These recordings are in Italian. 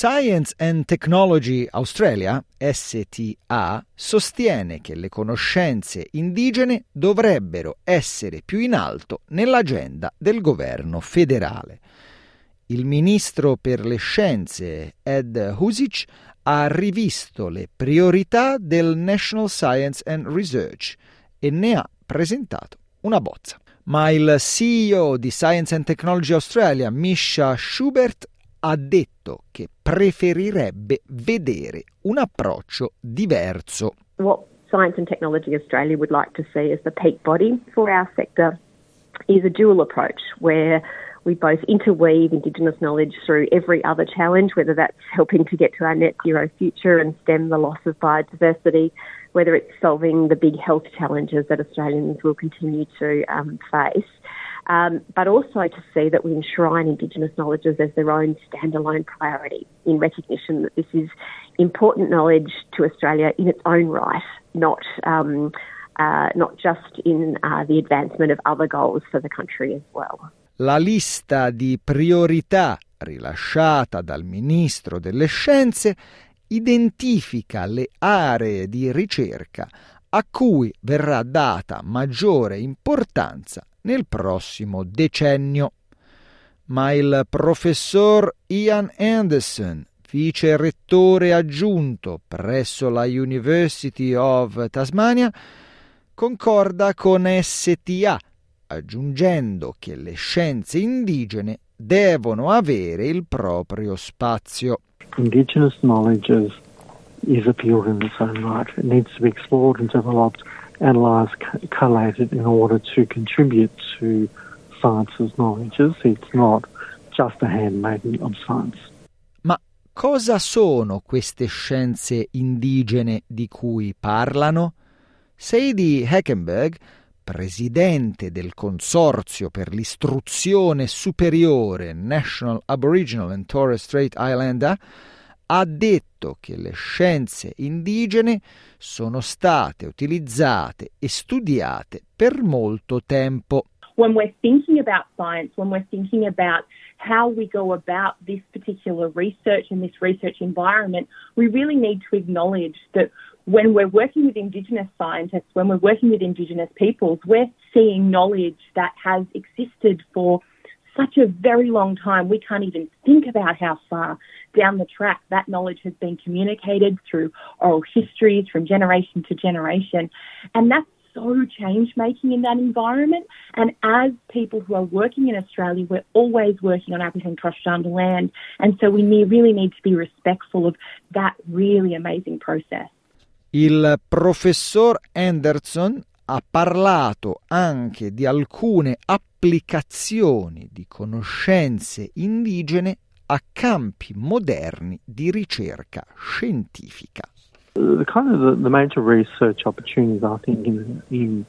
Science and Technology Australia, STA, sostiene che le conoscenze indigene dovrebbero essere più in alto nell'agenda del governo federale. Il ministro per le scienze Ed Husic ha rivisto le priorità del National Science and Research e ne ha presentato una bozza. Ma il CEO di Science and Technology Australia, Misha Schubert, ha detto che preferirebbe vedere un approccio diverso. What Science and Technology Australia would like to see as the peak body for our sector is a dual approach where we both interweave Indigenous knowledge through every other challenge, whether that's helping to get to our net zero future and stem the loss of biodiversity, whether it's solving the big health challenges that Australians will continue to um, face. Um, but also to see that we enshrine Indigenous knowledges as their own standalone priority in recognition that this is important knowledge to Australia in its own right, not um, uh, not just in uh, the advancement of other goals for the country as well. La lista di priorità rilasciata dal Ministro delle Scienze identifica le aree di ricerca a cui verrà data maggiore importanza nel prossimo decennio. Ma il professor Ian Anderson, vice rettore aggiunto presso la University of Tasmania, concorda con STA, aggiungendo che le scienze indigene devono avere il proprio spazio. Indigenous knowledge is, is a field in its own right. It needs to be explored and developed analysed, collated in order to contribute to science's knowledges. It's not just a handmaiden of science. Ma cosa sono queste scienze indigene di cui parlano? Sadie Heckenberg, presidente del Consorzio per l'istruzione superiore National Aboriginal and Torres Strait Islander, ha detto che le scienze indigene sono state utilizzate e studiate per molto tempo. When we're thinking about science, when we're thinking about how we go about this particular research and this research environment, we really need to acknowledge that when we're working with Indigenous scientists, when we're working with Indigenous peoples, we're seeing knowledge that has existed for such a very long time, we can't even think about how far down the track that knowledge has been communicated through oral histories from generation to generation. And that's so change making in that environment. And as people who are working in Australia, we're always working on Aboriginal and Torres land. And so we need, really need to be respectful of that really amazing process. Il professor Anderson ha parlato anche di alcune di conoscenze indigene a campi moderni di ricerca scientifica. The kind of the, the major research opportunities, I think, in, in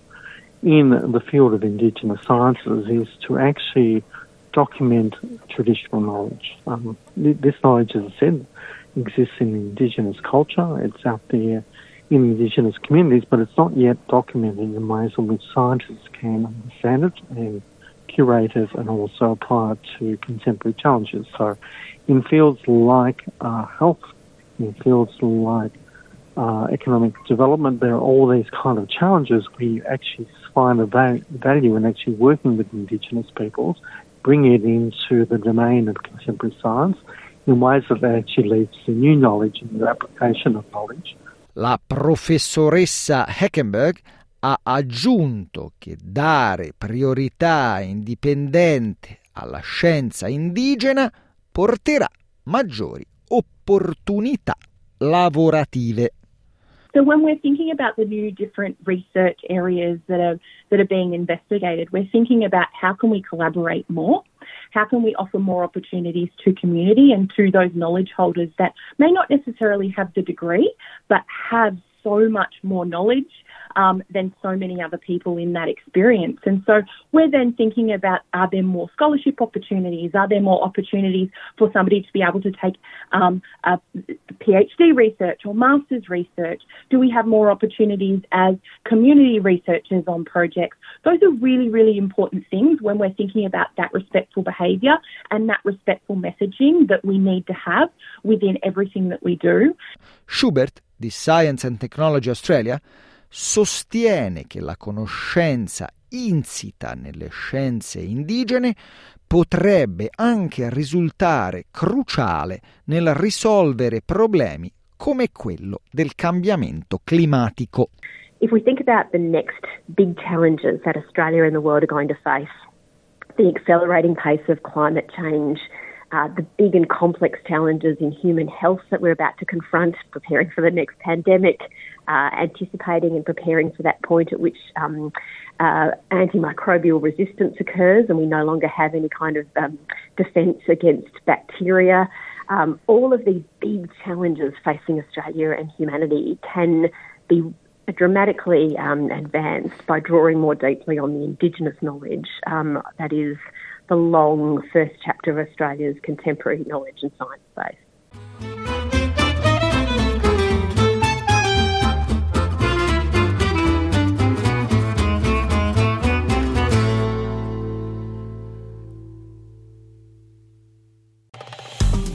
in the field of Indigenous sciences is to actually document traditional knowledge. Um, this knowledge, as I said, exists in Indigenous culture. It's out there in Indigenous communities, but it's not yet documented in ways in which scientists can understand it and curators and also apply it to contemporary challenges. So, in fields like uh, health, in fields like uh, economic development, there are all these kind of challenges where you actually find a va- value in actually working with Indigenous peoples, bring it into the domain of contemporary science in ways that actually leads to new knowledge and new application of knowledge. La professoressa Heckenberg ha aggiunto che dare priorità indipendente alla scienza indigena porterà maggiori opportunità lavorative. So when we're thinking about the new different research areas that are that are being investigated, we're thinking about how can we collaborate more? How can we offer more opportunities to community and to those knowledge holders that may not necessarily have the degree but have so much more knowledge um, than so many other people in that experience. And so we're then thinking about are there more scholarship opportunities? Are there more opportunities for somebody to be able to take um, a PhD research or master's research? Do we have more opportunities as community researchers on projects? Those are really, really important things when we're thinking about that respectful behaviour and that respectful messaging that we need to have within everything that we do. Schubert the Science and Technology Australia sostiene che la conoscenza insita nelle scienze indigene potrebbe anche risultare cruciale nel risolvere problemi come quello del cambiamento climatico. If we think about the next big challenges that Australia and the world are going to face, the accelerating pace of climate change, uh, the big and complex challenges in human health that we're about to confront, preparing for the next pandemic, uh, anticipating and preparing for that point at which um, uh, antimicrobial resistance occurs and we no longer have any kind of um, defence against bacteria. Um, all of these big challenges facing Australia and humanity can be dramatically um, advanced by drawing more deeply on the Indigenous knowledge um, that is the long first chapter of Australia's contemporary knowledge and science base.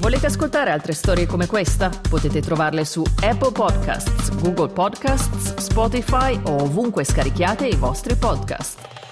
Volete ascoltare altre storie come questa? Potete trovarle su Apple Podcasts, Google Podcasts, Spotify o ovunque scarichiate i vostri podcast.